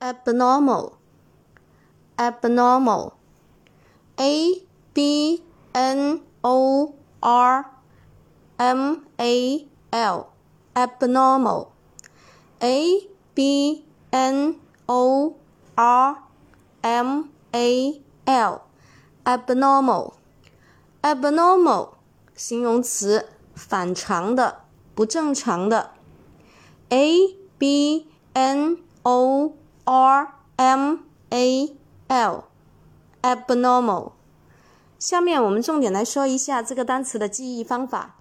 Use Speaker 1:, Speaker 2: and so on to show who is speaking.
Speaker 1: abnormal abnormal a b n o r m a l abnormal a b n o r m a l abnormal abnormal 形容词，反常的，不正常的。a b n o r m a l abnormal。下面我们重点来说一下这个单词的记忆方法。